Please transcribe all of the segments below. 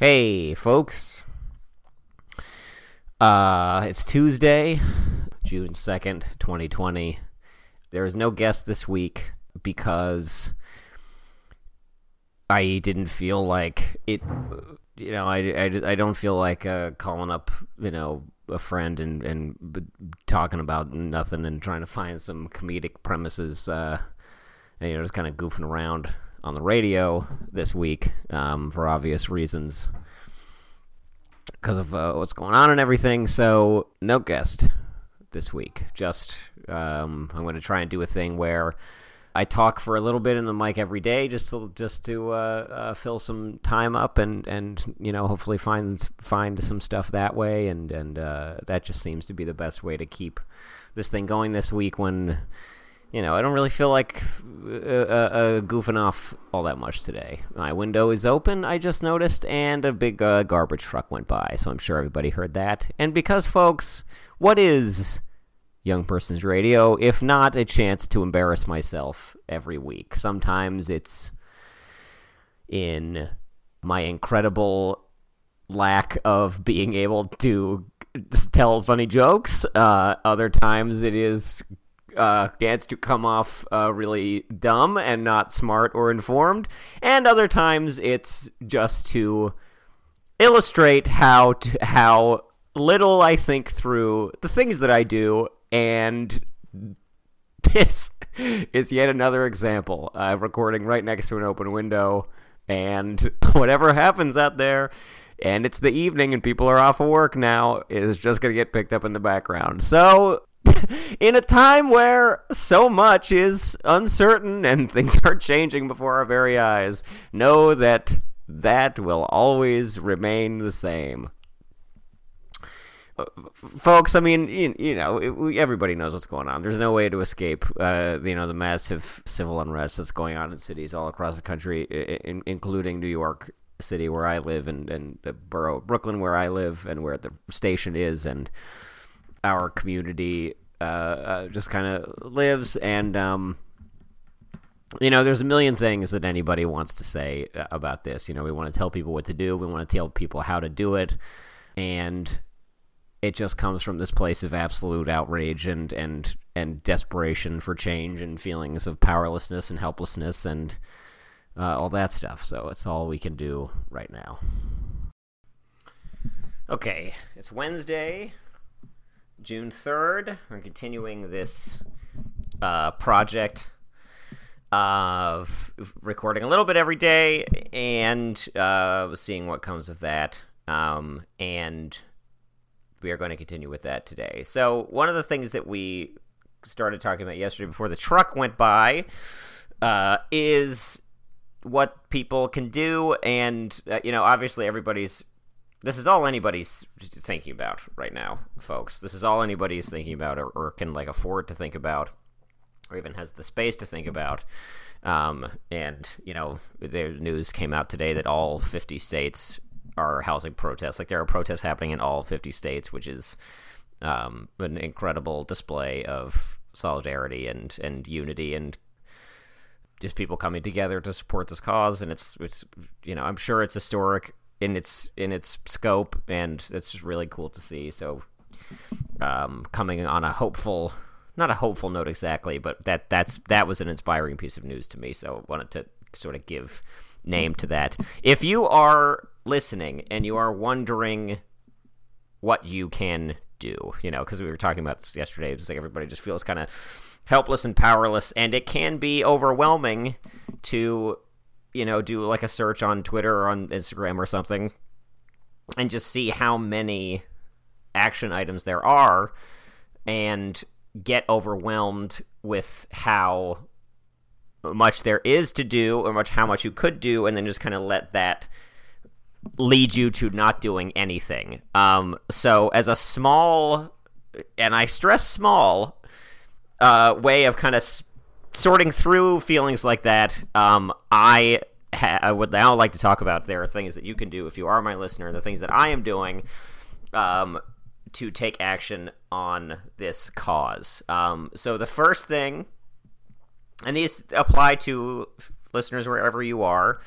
Hey, folks. Uh, it's Tuesday, June 2nd, 2020. There is no guest this week because I didn't feel like it. You know, I, I, I don't feel like uh, calling up, you know, a friend and, and talking about nothing and trying to find some comedic premises. Uh, and, you know, just kind of goofing around on the radio this week um, for obvious reasons because of uh, what's going on and everything. So, no guest this week. Just um, I'm going to try and do a thing where I talk for a little bit in the mic every day, just to just to uh, uh, fill some time up and and you know hopefully find find some stuff that way. And and uh, that just seems to be the best way to keep this thing going this week when you know, I don't really feel like uh, uh, uh, goofing off all that much today. My window is open, I just noticed, and a big uh, garbage truck went by, so I'm sure everybody heard that. And because, folks, what is Young Person's Radio if not a chance to embarrass myself every week? Sometimes it's in my incredible lack of being able to tell funny jokes. Uh, other times it is uh, gets to come off uh, really dumb and not smart or informed, and other times it's just to illustrate how to, how little I think through the things that I do, and this is yet another example. I'm recording right next to an open window, and whatever happens out there. And it's the evening, and people are off of work now. Is just gonna get picked up in the background. So in a time where so much is uncertain and things are changing before our very eyes, know that that will always remain the same. Folks, I mean, you, you know, everybody knows what's going on. There's no way to escape, uh, you know, the massive civil unrest that's going on in cities all across the country, in, including New York City, where I live, and, and the borough of Brooklyn, where I live, and where the station is, and our community uh, uh, just kind of lives and um, you know there's a million things that anybody wants to say uh, about this. You know we want to tell people what to do we want to tell people how to do it and it just comes from this place of absolute outrage and and and desperation for change and feelings of powerlessness and helplessness and uh, all that stuff. So it's all we can do right now. Okay it's wednesday June 3rd. We're continuing this uh, project of recording a little bit every day and uh, seeing what comes of that. Um, and we are going to continue with that today. So, one of the things that we started talking about yesterday before the truck went by uh, is what people can do. And, uh, you know, obviously everybody's this is all anybody's thinking about right now, folks. This is all anybody's thinking about, or, or can like afford to think about, or even has the space to think about. Um, and you know, the news came out today that all 50 states are housing protests. Like there are protests happening in all 50 states, which is um, an incredible display of solidarity and and unity and just people coming together to support this cause. And it's it's you know, I'm sure it's historic in its in its scope, and it's just really cool to see. So, um, coming on a hopeful, not a hopeful note exactly, but that that's that was an inspiring piece of news to me. So, I wanted to sort of give name to that. If you are listening and you are wondering what you can do, you know, because we were talking about this yesterday, it's like everybody just feels kind of helpless and powerless, and it can be overwhelming to you know, do like a search on Twitter or on Instagram or something and just see how many action items there are and get overwhelmed with how much there is to do or much how much you could do and then just kind of let that lead you to not doing anything. Um, so as a small and I stress small uh, way of kind of sorting through feelings like that, um, I ha- I would now like to talk about there are things that you can do if you are my listener, the things that I am doing um, to take action on this cause. Um, so the first thing, and these apply to listeners wherever you are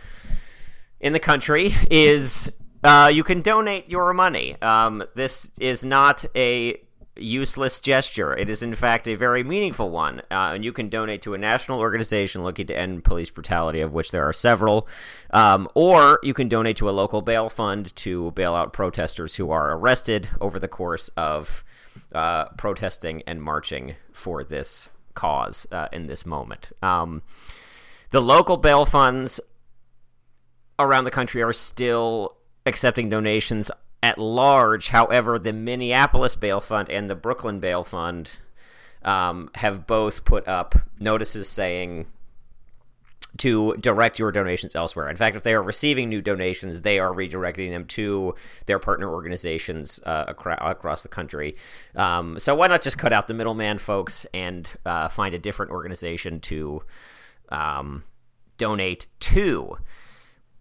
in the country, is Uh, you can donate your money. Um, this is not a useless gesture. It is, in fact, a very meaningful one. Uh, and you can donate to a national organization looking to end police brutality, of which there are several. Um, or you can donate to a local bail fund to bail out protesters who are arrested over the course of uh, protesting and marching for this cause uh, in this moment. Um, the local bail funds around the country are still accepting donations at large. However, the Minneapolis Bail Fund and the Brooklyn Bail Fund um, have both put up notices saying to direct your donations elsewhere. In fact, if they are receiving new donations, they are redirecting them to their partner organizations uh, acro- across the country. Um, so why not just cut out the middleman, folks, and uh, find a different organization to um, donate to?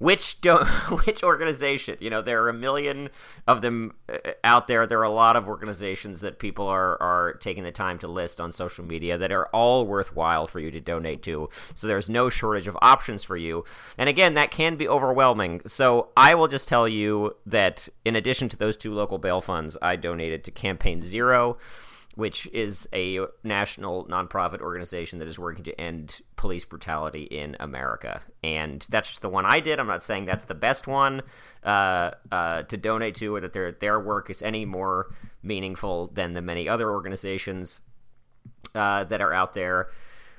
Which do, which organization? You know there are a million of them uh, out there. There are a lot of organizations that people are are taking the time to list on social media that are all worthwhile for you to donate to. So there's no shortage of options for you. And again that can be overwhelming. So i will just tell you that in addition to those two local bail funds i donated to campaign zero which is a national nonprofit organization that is working to end police brutality in America. And that's just the one I did. I'm not saying that's the best one uh, uh, to donate to, or that their their work is any more meaningful than the many other organizations uh, that are out there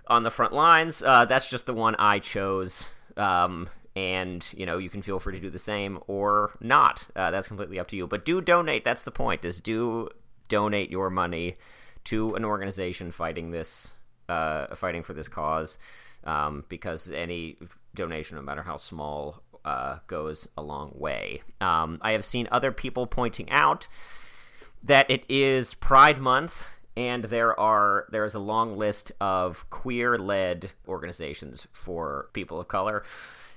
on the front lines. Uh, that's just the one I chose. Um, and you know you can feel free to do the same or not uh, that's completely up to you but do donate that's the point is do donate your money to an organization fighting this, uh, fighting for this cause, um, because any donation, no matter how small, uh, goes a long way. Um, I have seen other people pointing out that it is Pride Month and there are there is a long list of queer led organizations for people of color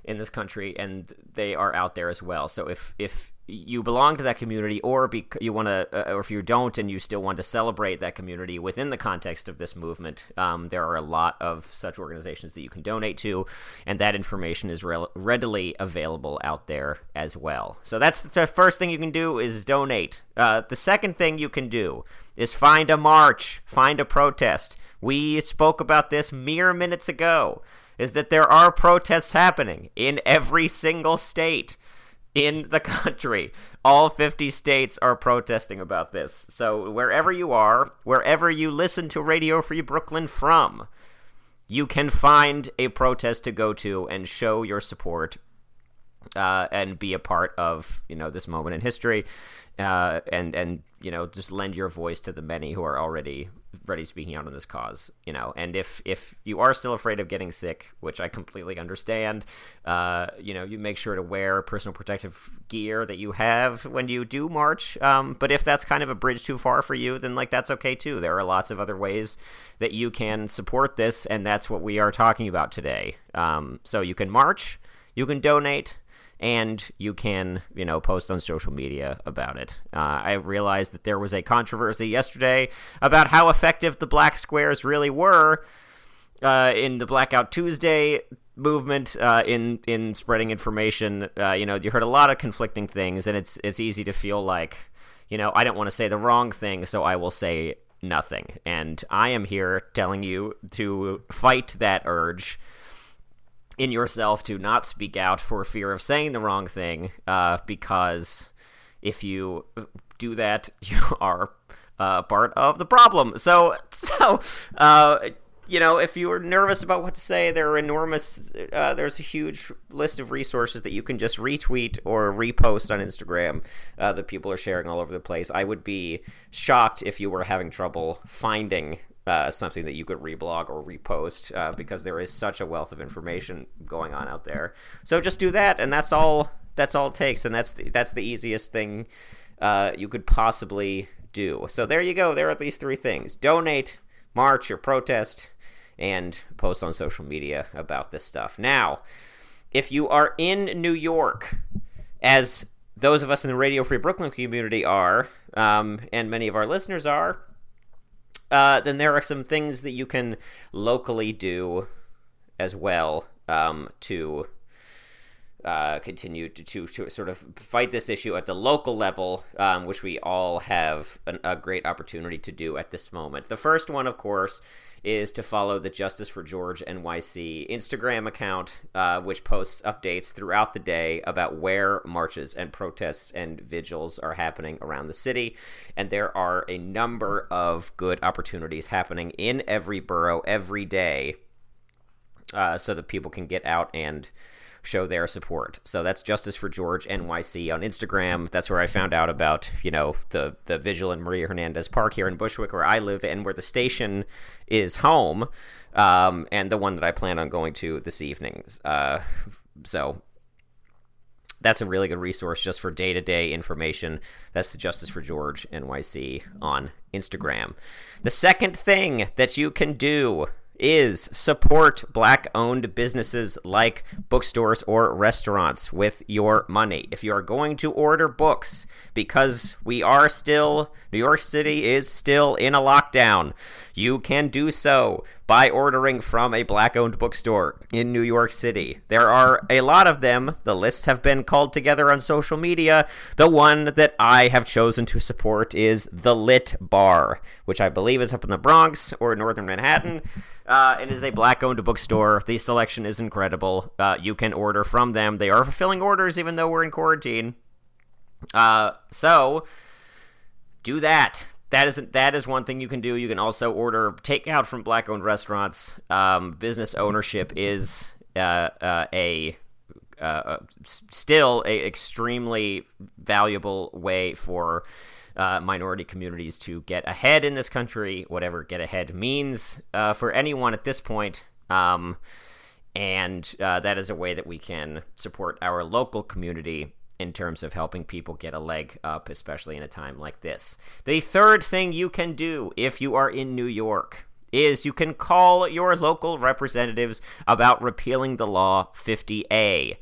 in this country and they are out there as well so if if you belong to that community or be, you want to uh, or if you don't and you still want to celebrate that community within the context of this movement um, there are a lot of such organizations that you can donate to and that information is re- readily available out there as well. So that's the first thing you can do is donate. Uh, the second thing you can do is find a march find a protest. We spoke about this mere minutes ago is that there are protests happening in every single state in the country. All 50 states are protesting about this. So, wherever you are, wherever you listen to Radio Free Brooklyn from, you can find a protest to go to and show your support uh, and be a part of you know this moment in history, uh, and and you know just lend your voice to the many who are already ready speaking out on this cause you know. And if if you are still afraid of getting sick which i completely understand uh, you know you make sure to wear personal protective gear that you have when you do march um, but if that's kind of a bridge too far for you then like that's okay too. There are lots of other ways that you can support this and that's what we are talking about today. Um, so you can march you can donate and you can, you know, post on social media about it. Uh, I realized that there was a controversy yesterday about how effective the black squares really were uh, in the Blackout Tuesday movement uh, in in spreading information. Uh, you know, you heard a lot of conflicting things, and it's it's easy to feel like, you know, I don't want to say the wrong thing, so I will say nothing. And I am here telling you to fight that urge in yourself to not speak out for fear of saying the wrong thing, uh, because if you do that, you are uh, part of the problem. So, so uh, you know, if you're nervous about what to say, there are enormous. Uh, there's a huge list of resources that you can just retweet or repost on Instagram uh, that people are sharing all over the place. I would be shocked if you were having trouble finding uh, something that you could reblog or repost uh, because there is such a wealth of information going on out there. So just do that, and that's all. That's all it takes, and that's the, that's the easiest thing uh, you could possibly do. So there you go. There are these three things: donate, march, or protest, and post on social media about this stuff. Now, if you are in New York, as those of us in the Radio Free Brooklyn community are, um, and many of our listeners are, uh, then there are some things that you can locally do as well um, to uh, continue to, to, to sort of fight this issue at the local level, um, which we all have an, a great opportunity to do at this moment. The first one, of course, is to follow the Justice for George NYC Instagram account, uh, which posts updates throughout the day about where marches and protests and vigils are happening around the city. And there are a number of good opportunities happening in every borough every day uh, so that people can get out and show their support. So that's Justice for George NYC on Instagram. That's where I found out about, you know, the the vigil in Maria Hernandez Park here in Bushwick where I live and where the station is home. Um, and the one that I plan on going to this evening. Uh, so that's a really good resource just for day to day information. That's the Justice for George NYC on Instagram. The second thing that you can do is support black owned businesses like bookstores or restaurants with your money. If you are going to order books, because we are still, New York City is still in a lockdown, you can do so by ordering from a black owned bookstore in New York City. There are a lot of them. The lists have been called together on social media. The one that I have chosen to support is The Lit Bar, which I believe is up in the Bronx or northern Manhattan. Uh, it is a black owned bookstore. The selection is incredible. Uh, you can order from them. They are fulfilling orders even though we're in quarantine. Uh, so do that. That is that is one thing you can do. You can also order takeout from black owned restaurants. Um, business ownership is uh, uh, a uh, still a extremely valuable way for uh, minority communities to get ahead in this country, whatever get ahead means uh, for anyone at this point. Um, and uh, that is a way that we can support our local community in terms of helping people get a leg up, especially in a time like this. The third thing you can do if you are in New York is you can call your local representatives about repealing the law 50A.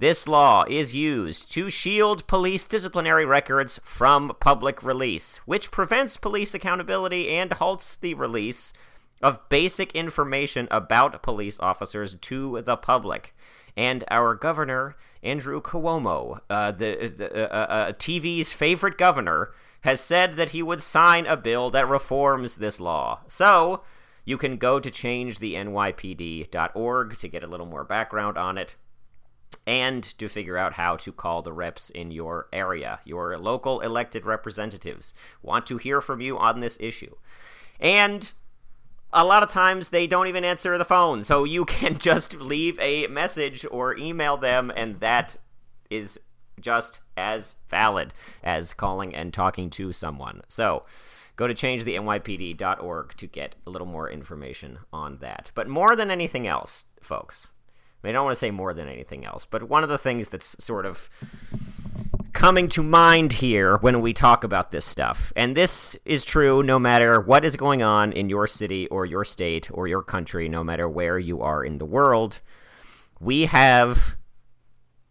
This law is used to shield police disciplinary records from public release, which prevents police accountability and halts the release of basic information about police officers to the public. And our governor, Andrew Cuomo, uh, the, the uh, uh, uh TV's favorite governor, has said that he would sign a bill that reforms this law. So, you can go to changethenypd.org to get a little more background on it and to figure out how to call the reps in your area. Your local elected representatives want to hear from you on this issue. And a lot of times they don't even answer the phone, so you can just leave a message or email them, and that is just as valid as calling and talking to someone. So, go to changethenypd.org to get a little more information on that. But more than anything else, folks, I, mean, I don't want to say more than anything else, but one of the things that's sort of coming to mind here when we talk about this stuff, and this is true no matter what is going on in your city or your state or your country, no matter where you are in the world, we have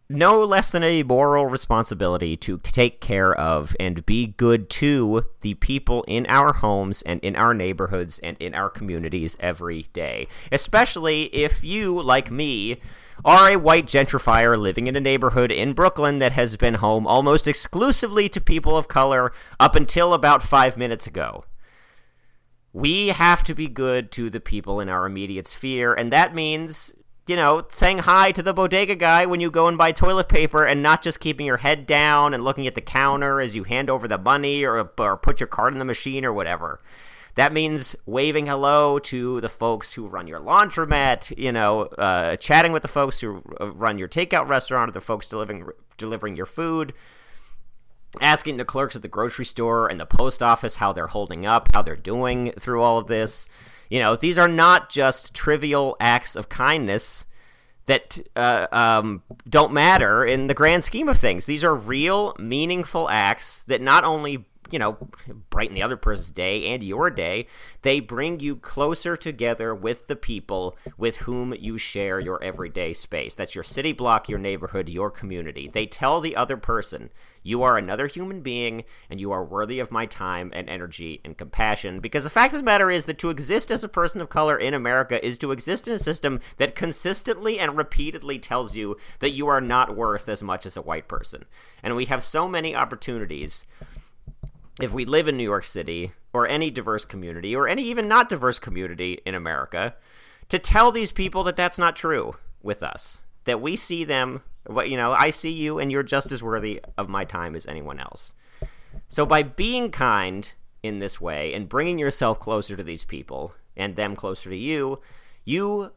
no less than a moral responsibility to take care of and be good to the people in our homes and in our neighborhoods and in our communities every day. Especially if you, like me, are a white gentrifier living in a neighborhood in Brooklyn that has been home almost exclusively to people of color up until about five minutes ago. We have to be good to the people in our immediate sphere, and that means you know, saying hi to the bodega guy when you go and buy toilet paper and not just keeping your head down and looking at the counter as you hand over the money or, or put your card in the machine or whatever. That means waving hello to the folks who run your laundromat, you know, uh, chatting with the folks who run your takeout restaurant or the folks delivering, delivering your food, asking the clerks at the grocery store and the post office how they're holding up, how they're doing through all of this. You know, these are not just trivial acts of kindness that uh, um, don't matter in the grand scheme of things. These are real, meaningful acts that not only you know, brighten the other person's day and your day. They bring you closer together with the people with whom you share your everyday space. That's your city block, your neighborhood, your community. They tell the other person, you are another human being and you are worthy of my time and energy and compassion. Because the fact of the matter is that to exist as a person of color in America is to exist in a system that consistently and repeatedly tells you that you are not worth as much as a white person. And we have so many opportunities if we live in New York City or any diverse community or any even not diverse community in America to tell these people that that's not true with us. That we see them you know, I see you and you're just as worthy of my time as anyone else. So by being kind in this way and bringing yourself closer to these people and them closer to you, you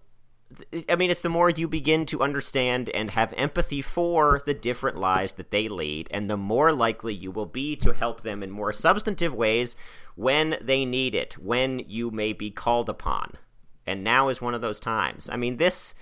I mean, it's the more you begin to understand and have empathy for the different lives that they lead, and the more likely you will be to help them in more substantive ways when they need it, when you may be called upon. And now is one of those times. I mean, this,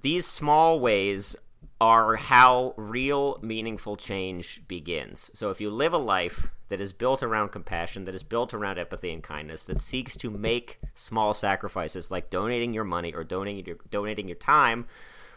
these small ways are how real meaningful change begins. So if you live a life that is built around compassion, that is built around empathy and kindness, that seeks to make small sacrifices like donating your money or donating your, donating your time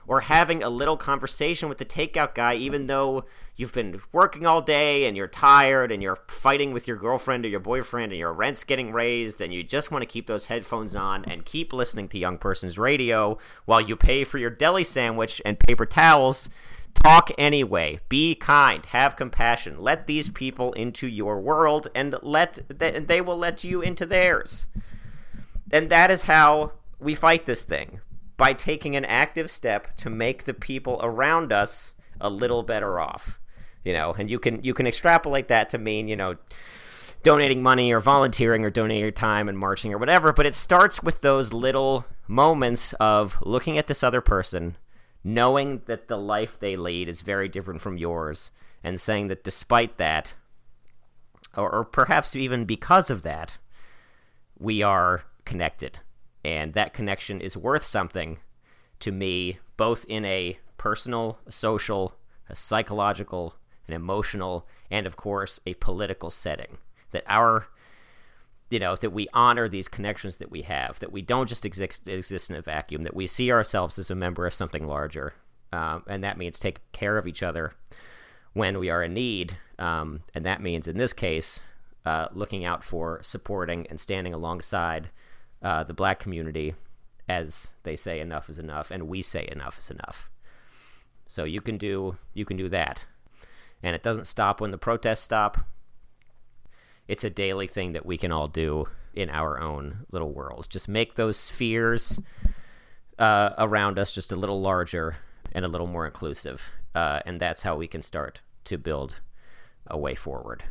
or having a little conversation with the takeout guy, even though you've been working all day and you're tired and you're fighting with your girlfriend or your boyfriend and your rent's getting raised and you just want to keep those headphones on and keep listening to Young Person's Radio while you pay for your deli sandwich and paper towels. Talk anyway. Be kind. Have compassion. Let these people into your world and let they will let you into theirs. And that is how we fight this thing by taking an active step to make the people around us a little better off. You know, and you can you can extrapolate that to mean, you know, donating money or volunteering or donating your time and marching or whatever, but it starts with those little moments of looking at this other person, knowing that the life they lead is very different from yours, and saying that despite that, or, or perhaps even because of that, we are connected and that connection is worth something to me, both in a personal, a social, a psychological, an emotional, and of course, a political setting. That our you know that we honor these connections that we have that we don't just exist, exist in a vacuum that we see ourselves as a member of something larger um, and that means take care of each other when we are in need um, and that means in this case uh, looking out for supporting and standing alongside uh, the black community as they say enough is enough and we say enough is enough. So you can do you can do that. And it doesn't stop when the protests stop. It's a daily thing that we can all do in our own little worlds. Just make those spheres uh, around us just a little larger and a little more inclusive. Uh, and that's how we can start to build a way forward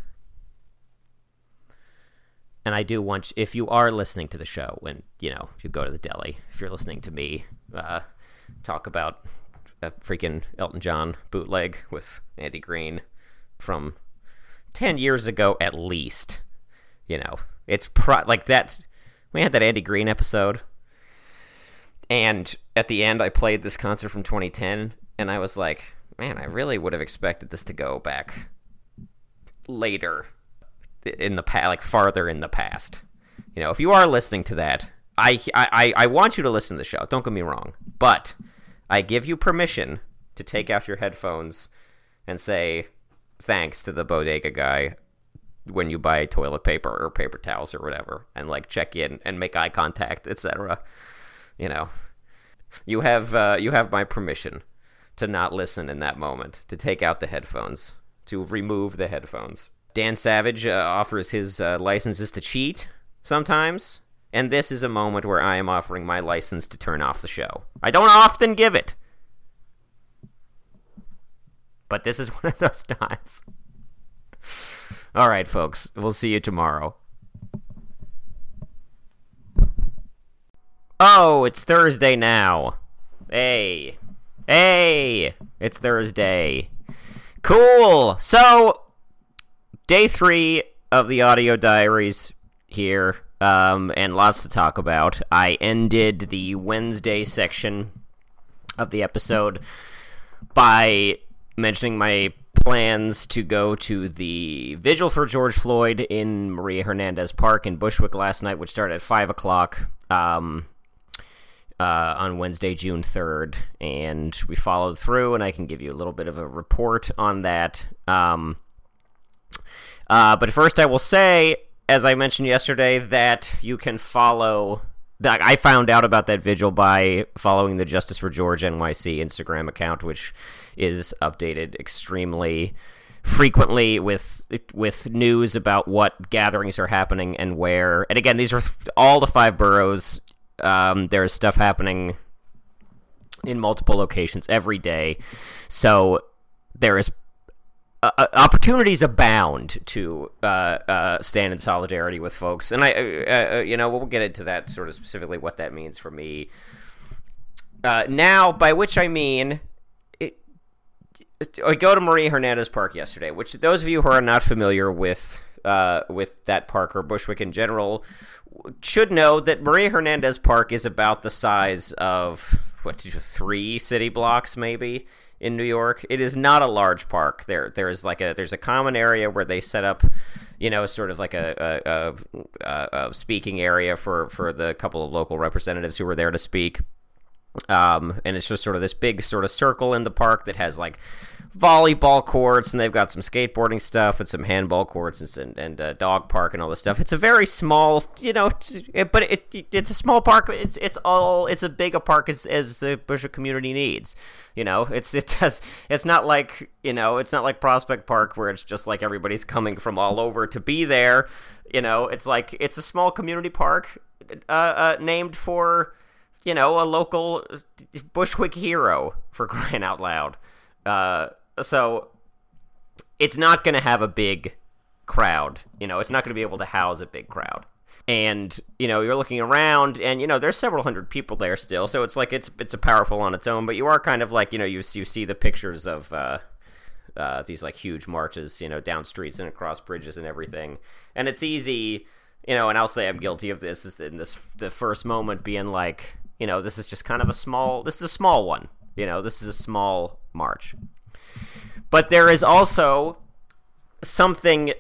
and I do want if you are listening to the show when you know you go to the deli, if you're listening to me uh, talk about a freaking Elton John bootleg with Andy Green from ten years ago at least, you know it's pro- like that. We had that Andy Green episode, and at the end I played this concert from 2010, and I was like, man, I really would have expected this to go back later in the past, like farther in the past. You know, if you are listening to that, I, I I want you to listen to the show. Don't get me wrong, but I give you permission to take off your headphones and say thanks to the bodega guy when you buy toilet paper or paper towels or whatever, and like check in and make eye contact, etc. You know, you have uh, you have my permission to not listen in that moment, to take out the headphones, to remove the headphones. Dan Savage uh, offers his uh, licenses to cheat sometimes, and this is a moment where I am offering my license to turn off the show. I don't often give it, but this is one of those times. All right, folks, we'll see you tomorrow. Oh, it's Thursday now. Hey. Hey, it's Thursday. Cool. So, day three of the audio diaries here, um, and lots to talk about. I ended the Wednesday section of the episode by mentioning my plans to go to the vigil for George Floyd in Maria Hernandez Park in Bushwick last night, which started at five o'clock um, uh, on Wednesday, June third, and we followed through. And I can give you a little bit of a report on that. Um, uh, but first, I will say, as I mentioned yesterday, that you can follow. I found out about that vigil by following the Justice for George NYC Instagram account, which is updated extremely frequently with with news about what gatherings are happening and where. And again, these are all the five boroughs. Um, there's stuff happening in multiple locations every day, so there is uh, uh, opportunities abound to uh, uh, stand in solidarity with folks, and I, uh, uh, you know, we'll get into that sort of specifically what that means for me. now, by which I mean, it, I go to Maria Hernandez Park yesterday, which those of you who are not familiar with with that park or Bushwick in general should know that Maria Hernandez Park is about the size of what three city blocks, maybe in New York. It is not a large park. There there is like a there's a common area where they set up, you know, sort of like a a, a, a speaking area for for the couple of local representatives who were there to speak. Um, and it's just sort of this big sort of circle in the park that has like volleyball courts and they've got some skateboarding stuff and some handball courts and and, and uh, dog park and all this stuff. It's a very small, you know, but it, it's a small park. It's it's all it's a big a park as, as the Bushwick community needs. You know, it's it does it's not like you know it's not like Prospect Park where it's just like everybody's coming from all over to be there. You know, it's like it's a small community park uh, uh, named for you know a local Bushwick hero for crying out loud. Uh, so it's not going to have a big crowd. You know, it's not going to be able to house a big crowd. And you know, you're looking around, and you know, there's several hundred people there still. So it's like it's it's a powerful on its own. But you are kind of like you know, you you see the pictures of. Uh, uh, these like huge marches, you know, down streets and across bridges and everything, and it's easy, you know. And I'll say I'm guilty of this. Is in this the first moment being like, you know, this is just kind of a small. This is a small one. You know, this is a small march. But there is also something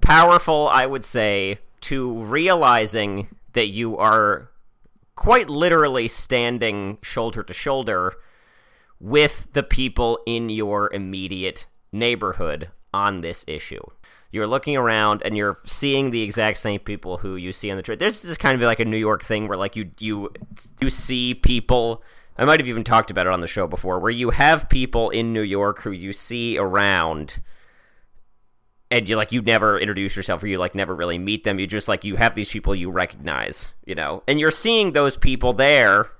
powerful, I would say, to realizing that you are quite literally standing shoulder to shoulder with the people in your immediate neighborhood on this issue. You're looking around and you're seeing the exact same people who you see on the. There's this kind of like a New York thing where like you you you see people I might have even talked about it on the show before, where you have people in New York who you see around and you like you never introduce yourself or you like never really meet them. You just like you have these people you recognize, you know. And you're seeing those people there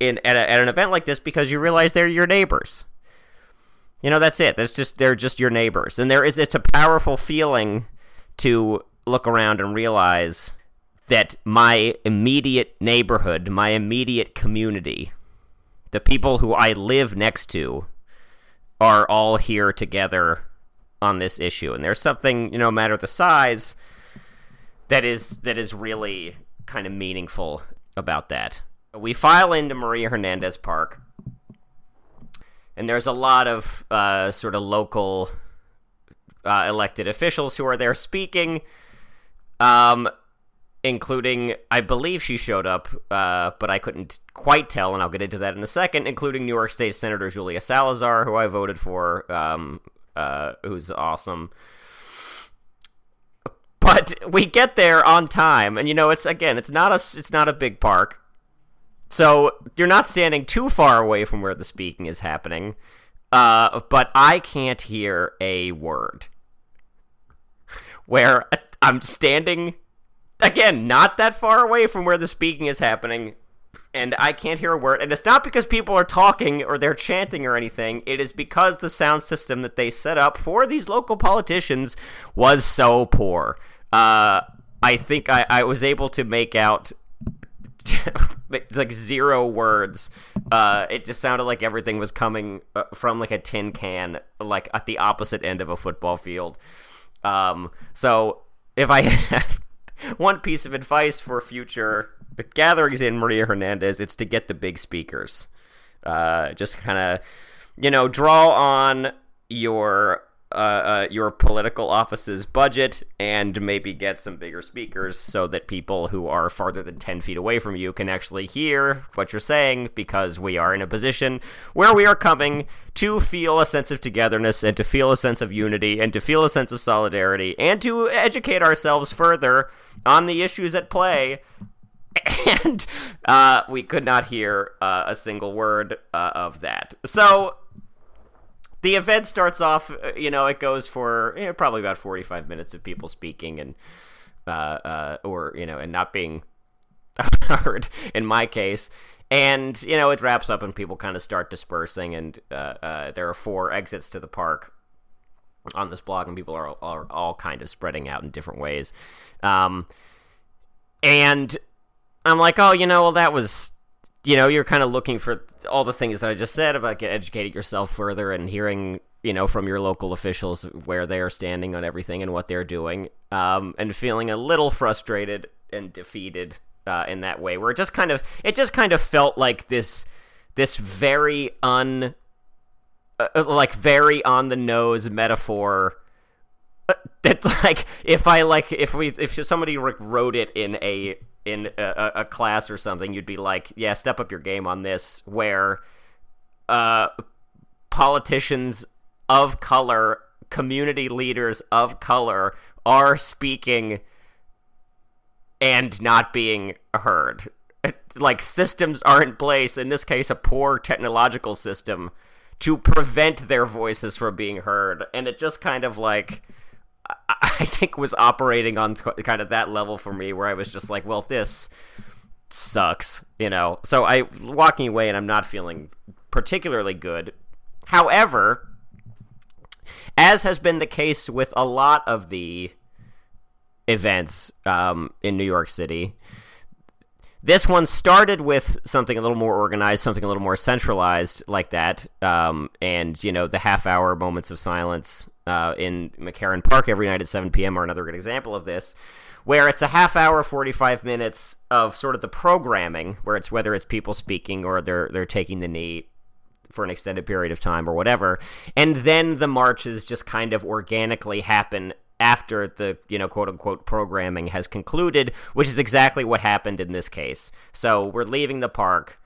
in at, a, at an event like this because you realize they're your neighbors. You know, that's it. That's just they're just your neighbors. And there is it's a powerful feeling to look around and realize that my immediate neighborhood, my immediate community the people who I live next to are all here together on this issue. And there's something, you know, matter the size, that is that is really kind of meaningful about that. We file into Maria Hernandez Park, and there's a lot of uh, sort of local uh, elected officials who are there speaking. Um, including I believe she showed up, uh, but I couldn't quite tell, and I'll get into that in a second. Including New York State Senator Julia Salazar, who I voted for, um, uh, who's awesome. But we get there on time, and you know it's again, it's not a it's not a big park, so you're not standing too far away from where the speaking is happening. Uh, but I can't hear a word. Where I'm standing again, not that far away from where the speaking is happening, and I can't hear a word. And it's not because people are talking or they're chanting or anything. It is because the sound system that they set up for these local politicians was so poor. Uh, I think I, I was able to make out like zero words. Uh, it just sounded like everything was coming uh, from like a tin can, like at the opposite end of a football field. Um, so if I have one piece of advice for future gatherings in Maria Hernandez, it's to get the big speakers. Uh, just kind of, you know, draw on your uh, uh, your political office's budget and maybe get some bigger speakers so that people who are farther than 10 feet away from you can actually hear what you're saying because we are in a position where we are coming to feel a sense of togetherness and to feel a sense of unity and to feel a sense of solidarity and to educate ourselves further on the issues at play and uh, we could not hear uh, a single word uh, of that. So the event starts off, uh, you know, it goes for you know, probably about 45 minutes of people speaking and, uh, uh, or, you know, and not being heard in my case. And, you know, it wraps up and people kind of start dispersing, and uh, uh, there are four exits to the park on this block, and people are, are all kind of spreading out in different ways. Um, and I'm like, oh, you know, well, that was you know, you're kind of looking for all the things that I just said about educating yourself further and hearing, you know, from your local officials where they are standing on everything and what they're doing, um, and feeling a little frustrated and defeated uh, in that way, where it just kind of it just kind of felt like this this very un uh, uh like very on the nose metaphor that like if I like if we if somebody wrote it in a in a, a, class or something, you'd be like, yeah, step up your game on this, where uh, politicians of color, community leaders of color are speaking and not being heard. Like systems are in place, in this case, a poor technological system, to prevent their voices from being heard. And it just kind of like I think was operating on kind of that level for me where I was just like, well, this sucks, you know. So I walking away and I'm not feeling particularly good. However, as has been the case with a lot of the events um, in New York City, this one started with something a little more organized, something a little more centralized like that, um, and you know the half hour moments of silence uh, in McCarren Park every night at 7 p.m. are another good example of this, where it's a half hour, 45 minutes of sort of the programming, where it's whether it's people speaking or they're they're taking the knee for an extended period of time or whatever, and then the marches just kind of organically happen after the you know quote unquote programming has concluded, which is exactly what happened in this case. So we're leaving the park.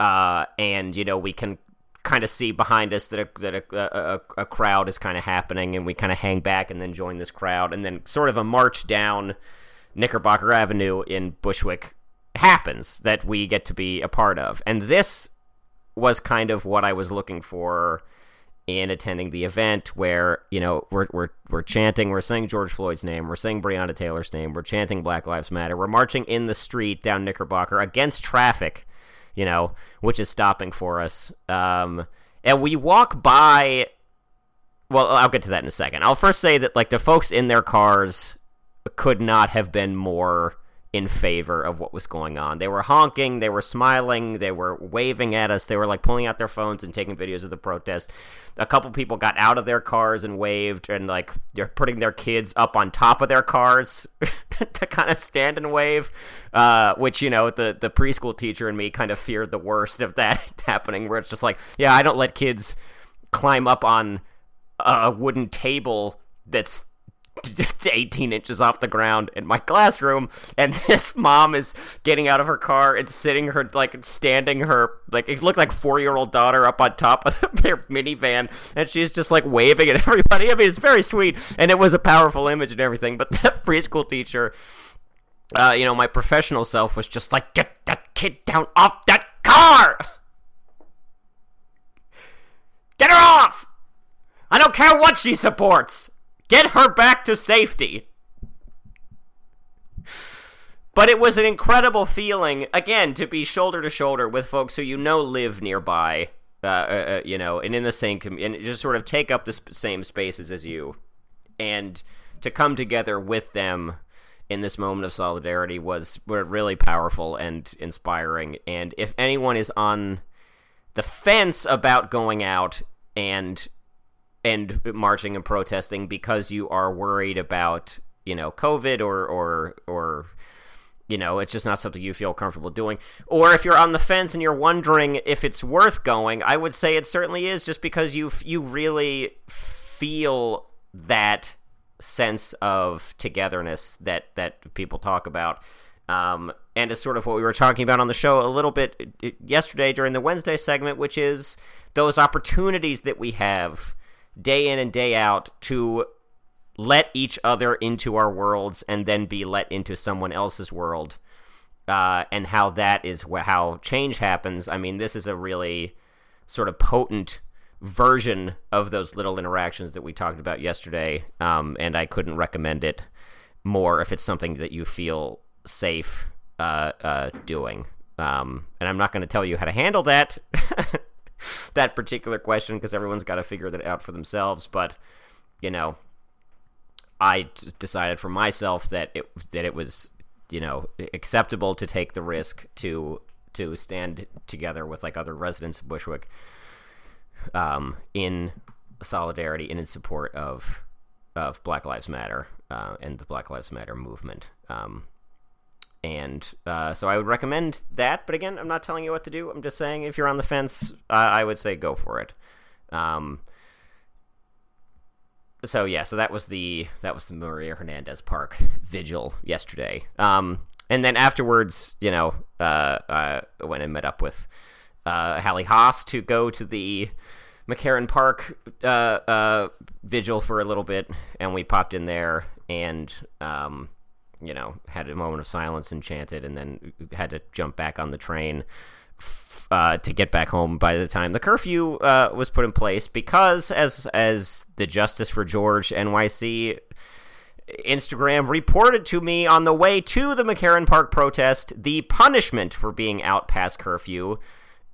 Uh, and you know we can kind of see behind us that a, that a, a, a crowd is kind of happening, and we kind of hang back and then join this crowd, and then sort of a march down Knickerbocker Avenue in Bushwick happens that we get to be a part of, and this was kind of what I was looking for in attending the event where you know we're we're we're chanting we're saying George Floyd's name we're saying Breonna Taylor's name we're chanting Black Lives Matter we're marching in the street down Knickerbocker against traffic you know, which is stopping for us. Um, and we walk by. Well, I'll get to that in a second. I'll first say that like the folks in their cars could not have been more in favor of what was going on. They were honking, they were smiling, they were waving at us, they were like pulling out their phones and taking videos of the protest. A couple people got out of their cars and waved and like they're putting their kids up on top of their cars to kind of stand and wave. Uh, which, you know, the the preschool teacher and me kind of feared the worst of that happening where it's just like, yeah, I don't let kids climb up on a wooden table that's 18 inches off the ground in my classroom and this mom is getting out of her car and sitting her like standing her like it looked like four-year-old daughter up on top of their minivan and she's just like waving at everybody. I mean it's very sweet and it was a powerful image and everything but that preschool teacher uh, you know my professional self was just like get that kid down off that car! Get her off! I don't care what she supports Get her back to safety. But it was an incredible feeling, again, to be shoulder to shoulder with folks who you know live nearby, uh, uh, uh you know, and in the same, com- and just sort of take up the sp- same spaces as you. And to come together with them in this moment of solidarity was really powerful and inspiring. And if anyone is on the fence about going out and and marching and protesting because you are worried about you know COVID or or or you know, it's just not something you feel comfortable doing. Or if you're on the fence and you're wondering if it's worth going, I would say it certainly is, just because you you really feel that sense of togetherness that that people talk about. Um, and it's sort of what we were talking about on the show a little bit yesterday during the Wednesday segment, which is those opportunities that we have day in and day out to let each other into our worlds and then be let into someone else's world. Uh, and how that is wh- how change happens. I mean, this is a really sort of potent version of those little interactions that we talked about yesterday. Um, and I couldn't recommend it more if it's something that you feel safe uh, uh, doing. Um, and I'm not going to tell you how to handle that that particular question because everyone's got to figure that out for themselves. But you know, I decided for myself that it that it was you know acceptable to take the risk to to stand together with like other residents of Bushwick um, in solidarity and in support of of Black Lives Matter uh, and the Black Lives Matter movement. Um, and uh, so I would recommend that. But again, I'm not telling you what to do. I'm just saying if you're on the fence, uh, I would say go for it. Um, so yeah, so that was the that was the Maria Hernandez Park vigil yesterday. Um, and then afterwards, you know, uh, uh, went and met up with uh, Hallie Haas to go to the McCarran Park uh, uh, vigil for a little bit, and we popped in there and um, you know had a moment of silence and chanted, and then had to jump back on the train uh, to get back home by the time the curfew uh, was put in place because as as the Justice for George NYC Instagram reported to me on the way to the McCarran Park protest, the punishment for being out past curfew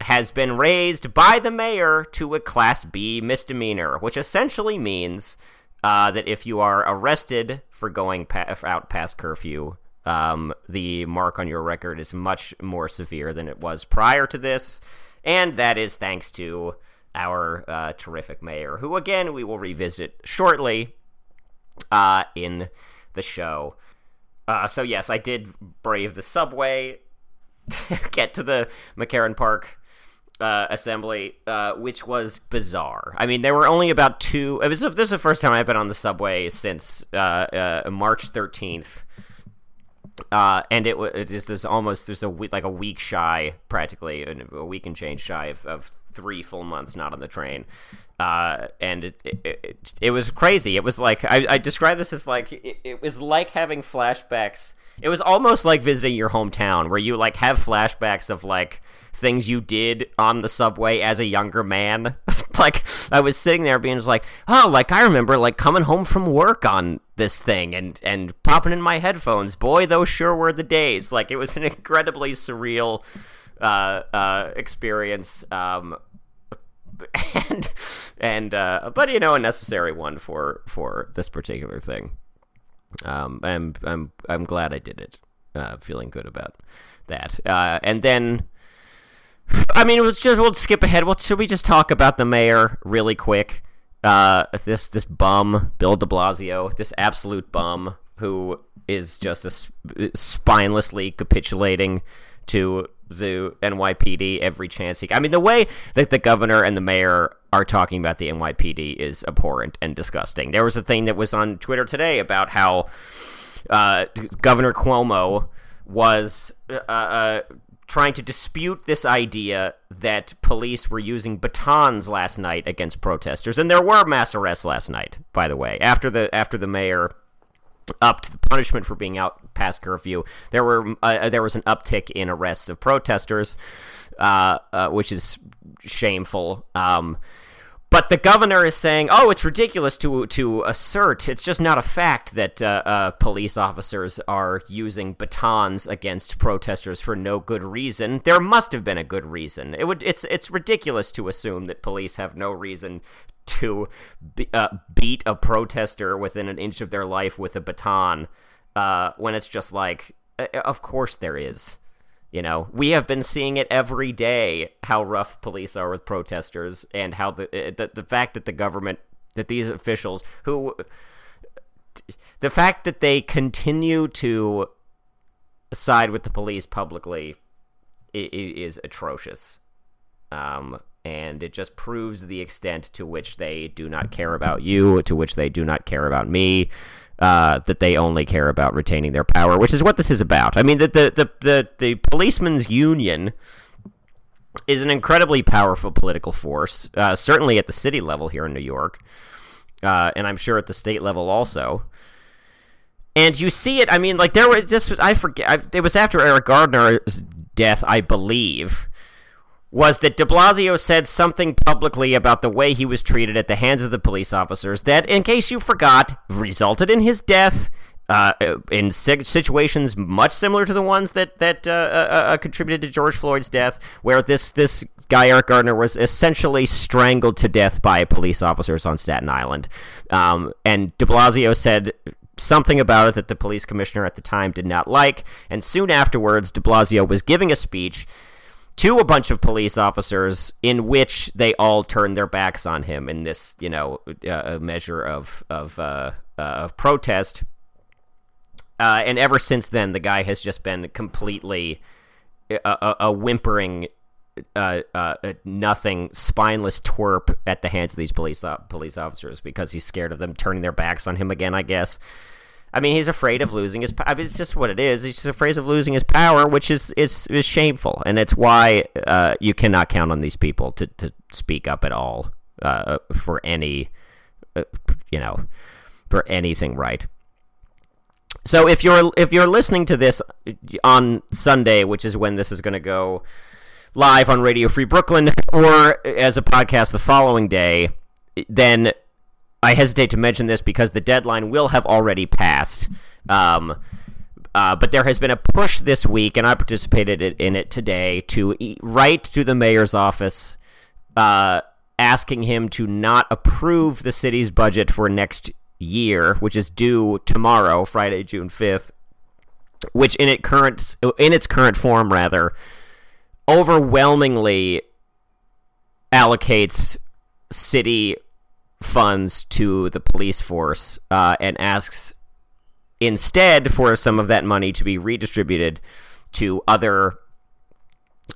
has been raised by the mayor to a Class B misdemeanor, which essentially means uh, that if you are arrested for going pa- out past curfew, um, the mark on your record is much more severe than it was prior to this, and that is thanks to our uh, terrific mayor, who again we will revisit shortly uh, in the show. Uh, so yes, I did brave the subway to get to the McCarran Park uh, assembly, uh, which was bizarre. I mean, there were only about two. It was this is the first time I've been on the subway since uh, uh March thirteenth. Uh, and it was just almost there's a week like a week shy practically a week and change shy of, of three full months not on the train uh, and it, it, it, it was crazy it was like I, I describe this as like it, it was like having flashbacks it was almost like visiting your hometown where you like have flashbacks of like things you did on the subway as a younger man. like I was sitting there being just like, oh, like I remember like coming home from work on this thing and and popping in my headphones. Boy, those sure were the days. Like it was an incredibly surreal uh, uh, experience. Um, and and uh, but you know a necessary one for for this particular thing. Um, I'm I'm I'm glad I did it. Uh, feeling good about that. Uh, and then I mean, let's just we'll skip ahead. Well, should we just talk about the mayor really quick? Uh, this this bum, Bill De Blasio, this absolute bum who is just a spinelessly capitulating to the NYPD every chance he. I mean, the way that the governor and the mayor are talking about the NYPD is abhorrent and disgusting. There was a thing that was on Twitter today about how uh, Governor Cuomo was uh, uh, trying to dispute this idea that police were using batons last night against protesters, and there were mass arrests last night. By the way, after the after the mayor upped the punishment for being out past curfew, there were uh, there was an uptick in arrests of protesters, uh, uh, which is shameful. Um, but the governor is saying, "Oh, it's ridiculous to to assert. It's just not a fact that uh, uh, police officers are using batons against protesters for no good reason. There must have been a good reason. It would. It's it's ridiculous to assume that police have no reason to be, uh, beat a protester within an inch of their life with a baton uh, when it's just like, uh, of course there is." You know, we have been seeing it every day how rough police are with protesters and how the uh, the, the fact that the government that these officials who the fact that they continue to side with the police publicly is atrocious. Um, and it just proves the extent to which they do not care about you, to which they do not care about me, uh, that they only care about retaining their power, which is what this is about. I mean, the the the the, the policemen's union is an incredibly powerful political force, uh, certainly at the city level here in New York, uh, and I'm sure at the state level also. And you see it. I mean, like there was this was I forget. I, it was after Eric Gardner's death, I believe was that de Blasio said something publicly about the way he was treated at the hands of the police officers that, in case you forgot, resulted in his death. Uh, in situations much similar to the ones that that uh, uh, uh, contributed to George Floyd's death, where this this guy Eric Gardner was essentially strangled to death by police officers on Staten Island, um, and De Blasio said something about it that the police commissioner at the time did not like, and soon afterwards, De Blasio was giving a speech to a bunch of police officers in which they all turn their backs on him in this, you know, uh, measure of of uh, uh, of protest. Uh, and ever since then, the guy has just been completely a, a, a whimpering, uh, uh, nothing, spineless twerp at the hands of these police police officers because he's scared of them turning their backs on him again. I guess. I mean, he's afraid of losing his. I mean, it's just what it is. He's afraid of losing his power, which is is, is shameful, and it's why uh, you cannot count on these people to, to speak up at all uh, for any, uh, you know, for anything right. So if you're if you're listening to this on Sunday, which is when this is going to go live on Radio Free Brooklyn, or as a podcast the following day, then I hesitate to mention this because the deadline will have already passed. Um, uh, but there has been a push this week, and I participated in it today, to write to the mayor's office uh, asking him to not approve the city's budget for next year, which is due tomorrow, Friday, June 5th, which in, it current, in its current form, rather, overwhelmingly allocates city funds to the police force uh, and asks instead for some of that money to be redistributed to other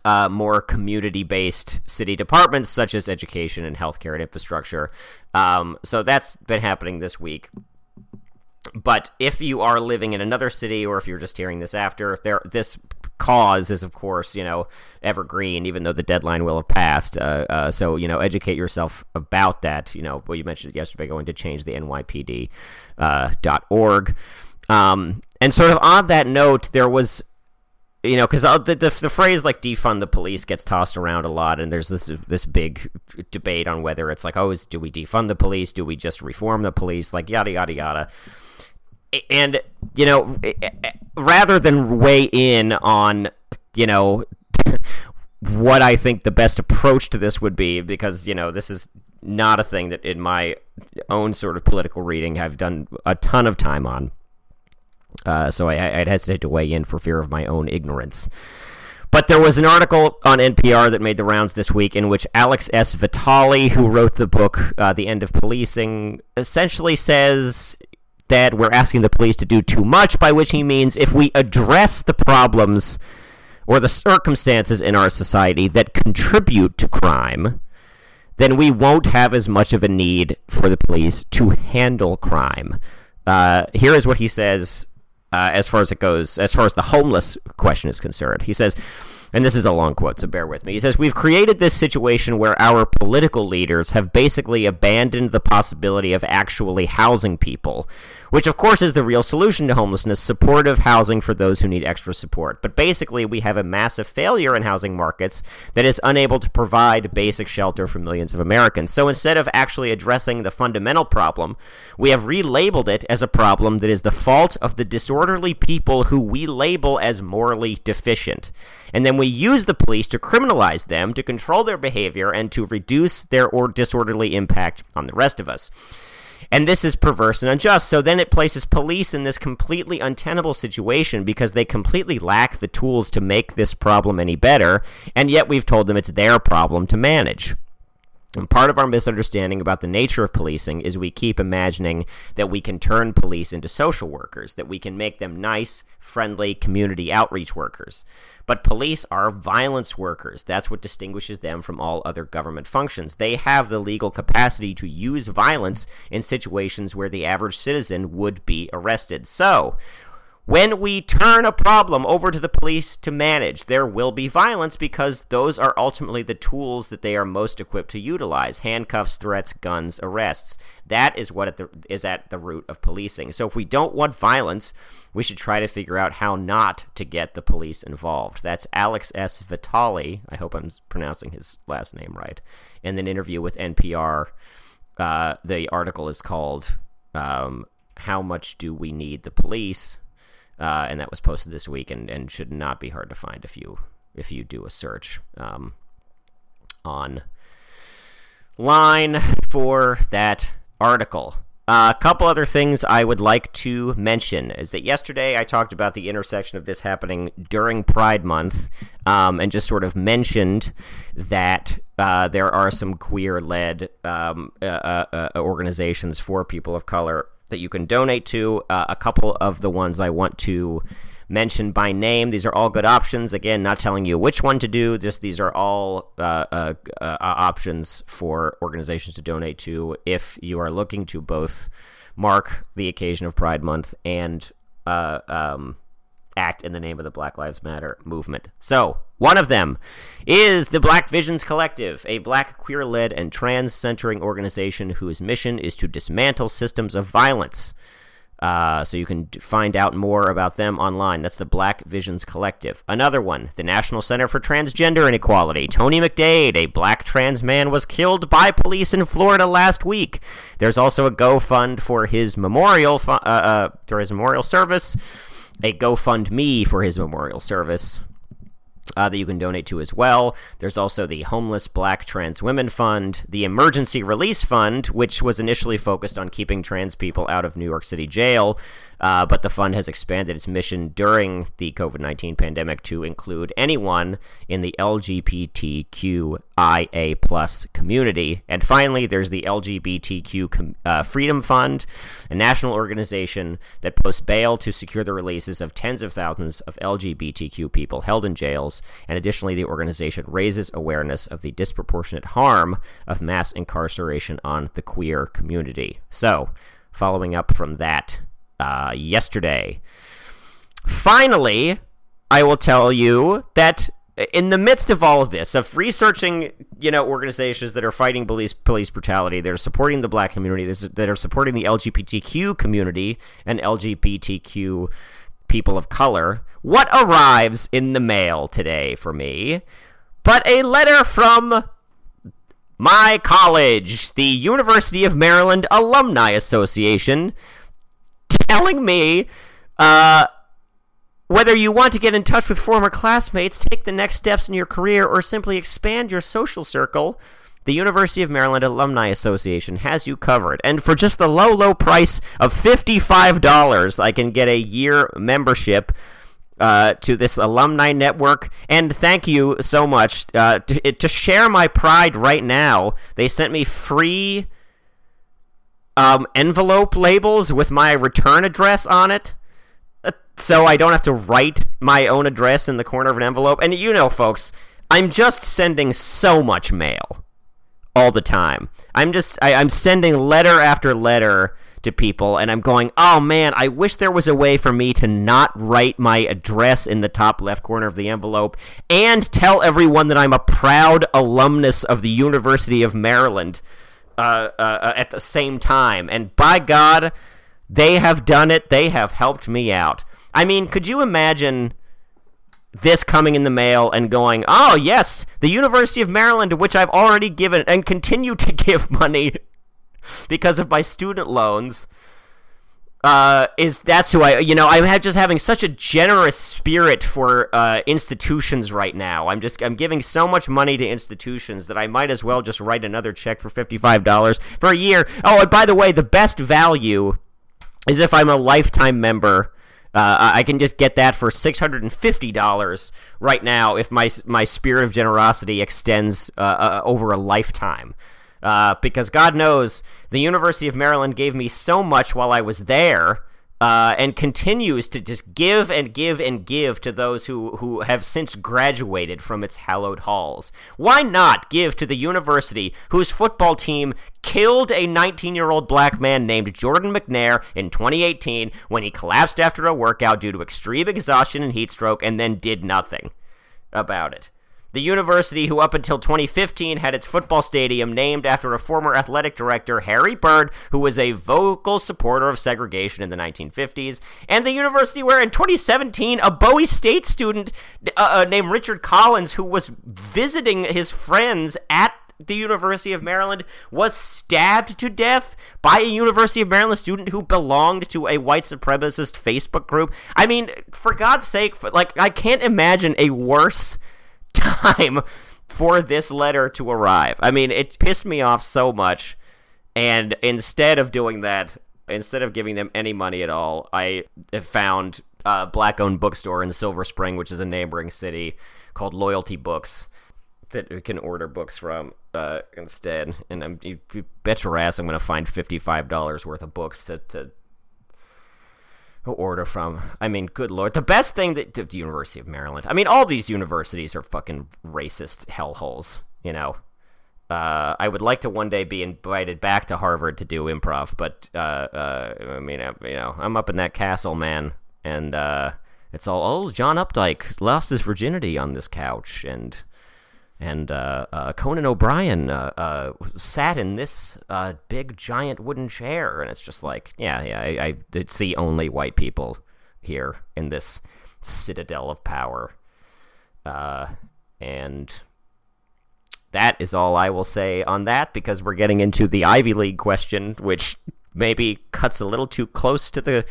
uh, more community based city departments such as education and healthcare and infrastructure. Um, so that's been happening this week. But if you are living in another city, or if you're just hearing this after, there this cause is, of course, you know, evergreen, even though the deadline will have passed. Uh, uh, so, you know, educate yourself about that. You know, well, you mentioned yesterday going to change the NYPD uh, .org. Um, and sort of on that note, there was, you know, because the, the, the phrase like defund the police gets tossed around a lot, and there's this this big debate on whether it's like, oh, is, do we defund the police? Do we just reform the police? Like yada yada yada and you know rather than weigh in on you know what I think the best approach to this would be because you know this is not a thing that in my own sort of political reading I've done a ton of time on uh, so I, I'd hesitate to weigh in for fear of my own ignorance but there was an article on NPR that made the rounds this week in which Alex S. Vitale, who wrote the book uh, The End of Policing, essentially says that we're asking the police to do too much, by which he means if we address the problems or the circumstances in our society that contribute to crime, then we won't have as much of a need for the police to handle crime. Uh, here is what he says uh, as far as it goes, as far as the homeless question is concerned. He says, and this is a long quote, so bear with me. He says, We've created this situation where our political leaders have basically abandoned the possibility of actually housing people, which of course is the real solution to homelessness supportive housing for those who need extra support. But basically, we have a massive failure in housing markets that is unable to provide basic shelter for millions of Americans. So instead of actually addressing the fundamental problem, we have relabeled it as a problem that is the fault of the disorderly people who we label as morally deficient and then we use the police to criminalize them, to control their behavior, and to reduce their or disorderly impact on the rest of us. And this is perverse and unjust. So then it places police in this completely untenable situation because they completely lack the tools to make this problem any better, and yet we've told them it's their problem to manage. And part of our misunderstanding about the nature of policing is we keep imagining that we can turn police into social workers, that we can make them nice, friendly community outreach workers. But police are violence workers. That's what distinguishes them from all other government functions. They have the legal capacity to use violence in situations where the average citizen would be arrested. So, when we turn a problem over to the police to manage, there will be violence because those are ultimately the tools that they are most equipped to utilize handcuffs, threats, guns, arrests. That is what is at the root of policing. So if we don't want violence, we should try to figure out how not to get the police involved. That's Alex S. Vitale. I hope I'm pronouncing his last name right. In an interview with NPR, uh, the article is called um, How Much Do We Need the Police? Uh, and that was posted this week and, and should not be hard to find if you if you do a search um, on line for that article. Uh, a couple other things I would like to mention is that yesterday I talked about the intersection of this happening during Pride Month um, and just sort of mentioned that uh, there are some queer led um, uh, uh, uh, organizations for people of color that you can donate to. Uh, a couple of the ones I want to mention by name. These are all good options. Again, not telling you which one to do. Just these are all uh, uh, uh, options for organizations to donate to if you are looking to both mark the occasion of Pride Month and uh, um, act in the name of the Black Lives Matter movement. So, one of them is the Black Visions Collective, a black, queer led, and trans centering organization whose mission is to dismantle systems of violence. Uh, so you can find out more about them online. That's the Black Visions Collective. Another one, the National Center for Transgender Inequality. Tony McDade, a black trans man, was killed by police in Florida last week. There's also a GoFund for his memorial uh, uh, for his memorial service a GoFundMe for his memorial service uh, that you can donate to as well. There's also the Homeless Black Trans Women Fund, the Emergency Release Fund, which was initially focused on keeping trans people out of New York City jail, uh, but the fund has expanded its mission during the COVID 19 pandemic to include anyone in the LGBTQIA plus community. And finally, there's the LGBTQ Com- uh, Freedom Fund, a national organization that posts bail to secure the releases of tens of thousands of LGBTQ people held in jails. And additionally, the organization raises awareness of the disproportionate harm of mass incarceration on the queer community. So, following up from that, uh, yesterday. Finally, I will tell you that in the midst of all of this, of researching, you know, organizations that are fighting police police brutality, that are supporting the black community, that are supporting the LGBTQ community and LGBTQ people of color, what arrives in the mail today for me? But a letter from my college, the University of Maryland Alumni Association, telling me uh, whether you want to get in touch with former classmates, take the next steps in your career, or simply expand your social circle, the University of Maryland Alumni Association has you covered. And for just the low, low price of $55, I can get a year membership. Uh, to this alumni network, and thank you so much uh, to, to share my pride right now. They sent me free um, envelope labels with my return address on it. Uh, so I don't have to write my own address in the corner of an envelope. And you know, folks, I'm just sending so much mail all the time. I'm just I, I'm sending letter after letter to people and I'm going, "Oh man, I wish there was a way for me to not write my address in the top left corner of the envelope and tell everyone that I'm a proud alumnus of the University of Maryland." Uh, uh, uh, at the same time. And by God, they have done it. They have helped me out. I mean, could you imagine this coming in the mail and going, oh, yes, the University of Maryland, to which I've already given and continue to give money because of my student loans, uh, is that's who I you know I'm just having such a generous spirit for uh, institutions right now. I'm just I'm giving so much money to institutions that I might as well just write another check for fifty five dollars for a year. Oh, and by the way, the best value is if I'm a lifetime member. Uh, I can just get that for six hundred and fifty dollars right now if my my spirit of generosity extends uh, uh, over a lifetime. Uh, because God knows the University of Maryland gave me so much while I was there uh, and continues to just give and give and give to those who, who have since graduated from its hallowed halls. Why not give to the university whose football team killed a 19 year old black man named Jordan McNair in 2018 when he collapsed after a workout due to extreme exhaustion and heat stroke and then did nothing about it? The university, who up until 2015 had its football stadium named after a former athletic director, Harry Byrd, who was a vocal supporter of segregation in the 1950s, and the university where in 2017 a Bowie State student uh, uh, named Richard Collins, who was visiting his friends at the University of Maryland was stabbed to death by a University of Maryland student who belonged to a white supremacist Facebook group. I mean, for God's sake, like I can't imagine a worse time for this letter to arrive. I mean, it pissed me off so much. And instead of doing that, instead of giving them any money at all, I have found a black owned bookstore in Silver Spring, which is a neighboring city, called Loyalty Books that we can order books from uh, instead. And I'm, you, you bet your ass I'm going to find $55 worth of books to, to order from. I mean, good lord, the best thing that the University of Maryland. I mean, all these universities are fucking racist hellholes. You know, uh, I would like to one day be invited back to Harvard to do improv, but uh, uh, I mean, I, you know, I'm up in that castle, man, and uh, it's all oh, John Updike lost his virginity on this couch, and and uh, uh, Conan O'Brien uh, uh sat in this uh, big giant wooden chair, and it's just like, yeah, yeah, I, I, did see only white people here in this citadel of power, and that is all I will say on that because we're getting into the Ivy League question, which maybe cuts a little too close to the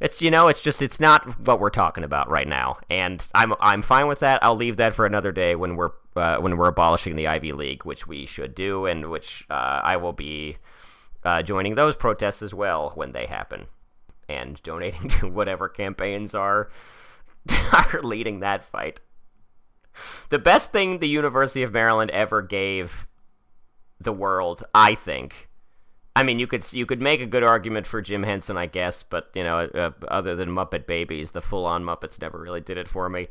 it's you know it's just it's not what we're talking about right now. And i'm i'm fine with that. I'll leave that for another day when we're uh, when we're abolishing the ivy league which we should do and which uh, i will be uh, joining those protests as well when they happen. And donating to whatever campaigns are are leading that fight. The best thing the university of maryland ever gave the world i think. I mean, you could you could make a good argument for Jim Henson, I guess, but you know, uh, other than Muppet Babies, the full-on Muppets never really did it for me.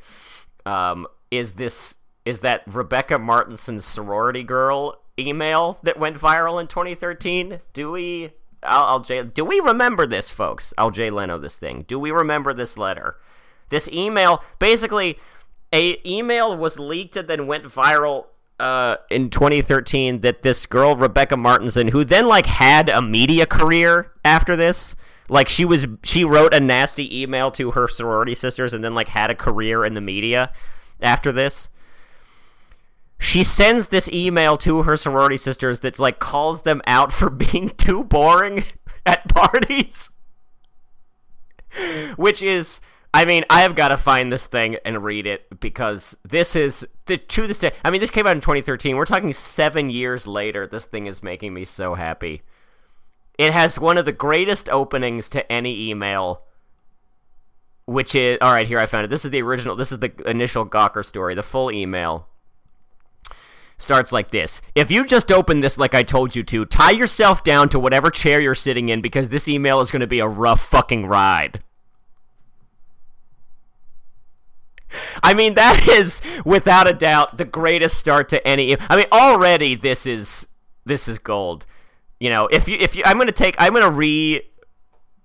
Um, is this is that Rebecca Martinson's sorority girl email that went viral in 2013? Do we? I'll, I'll do we remember this, folks? I'll Jay Leno this thing. Do we remember this letter? This email, basically, a email was leaked and then went viral uh, in 2013 that this girl Rebecca Martinson, who then like had a media career after this, like she was she wrote a nasty email to her sorority sisters and then like had a career in the media after this. She sends this email to her sorority sisters that's like calls them out for being too boring at parties, which is I mean, I have got to find this thing and read it because this is the to this day. I mean, this came out in 2013. We're talking seven years later. This thing is making me so happy. It has one of the greatest openings to any email, which is all right. Here I found it. This is the original. This is the initial Gawker story. The full email starts like this. If you just open this like I told you to, tie yourself down to whatever chair you're sitting in because this email is going to be a rough fucking ride. I mean, that is without a doubt the greatest start to any. I mean, already this is this is gold. You know, if you if you, I'm gonna take, I'm gonna re,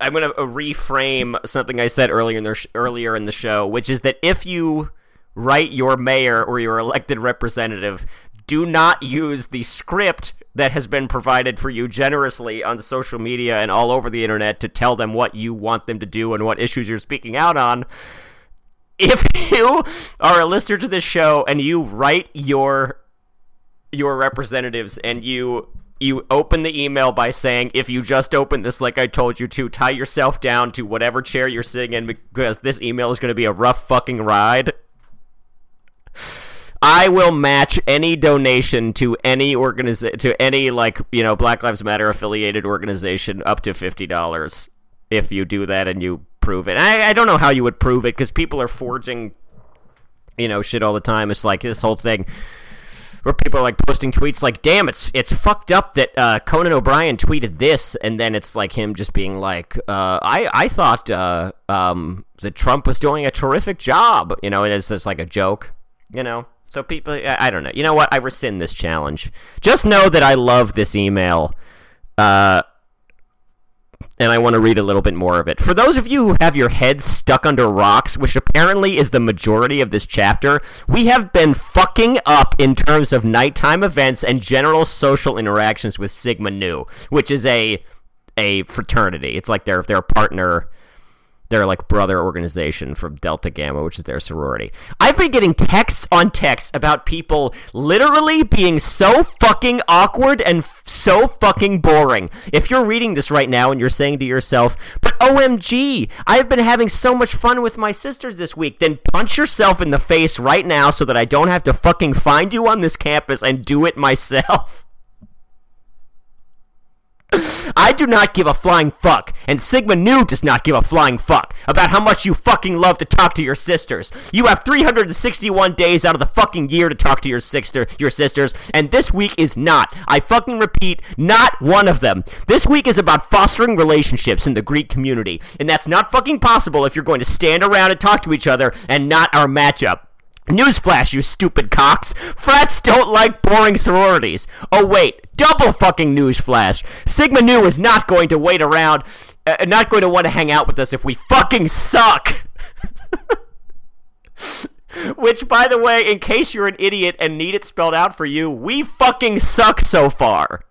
I'm gonna reframe something I said earlier in the sh- earlier in the show, which is that if you write your mayor or your elected representative, do not use the script that has been provided for you generously on social media and all over the internet to tell them what you want them to do and what issues you're speaking out on. If you are a listener to this show and you write your your representatives and you you open the email by saying if you just open this like I told you to tie yourself down to whatever chair you're sitting in because this email is going to be a rough fucking ride I will match any donation to any organiza- to any like, you know, Black Lives Matter affiliated organization up to $50 if you do that and you prove it. I, I don't know how you would prove it because people are forging, you know, shit all the time. It's like this whole thing. where people are like posting tweets like, "Damn, it's it's fucked up that uh, Conan O'Brien tweeted this," and then it's like him just being like, uh, "I I thought uh, um, that Trump was doing a terrific job," you know, and it's just like a joke, you know. So people, I, I don't know. You know what? I rescind this challenge. Just know that I love this email. Uh, and I want to read a little bit more of it. For those of you who have your heads stuck under rocks, which apparently is the majority of this chapter, we have been fucking up in terms of nighttime events and general social interactions with Sigma Nu, which is a a fraternity. It's like their their partner their like brother organization from Delta Gamma, which is their sorority. I've been getting texts on texts about people literally being so fucking awkward and f- so fucking boring. If you're reading this right now and you're saying to yourself, "But OMG, I've been having so much fun with my sisters this week," then punch yourself in the face right now so that I don't have to fucking find you on this campus and do it myself. I do not give a flying fuck, and Sigma Nu does not give a flying fuck about how much you fucking love to talk to your sisters. You have 361 days out of the fucking year to talk to your sister, your sisters, and this week is not. I fucking repeat, not one of them. This week is about fostering relationships in the Greek community, and that's not fucking possible if you're going to stand around and talk to each other and not our matchup. Newsflash, you stupid cocks! Frats don't like boring sororities. Oh wait, double fucking newsflash! Sigma Nu is not going to wait around, uh, not going to want to hang out with us if we fucking suck! Which, by the way, in case you're an idiot and need it spelled out for you, we fucking suck so far.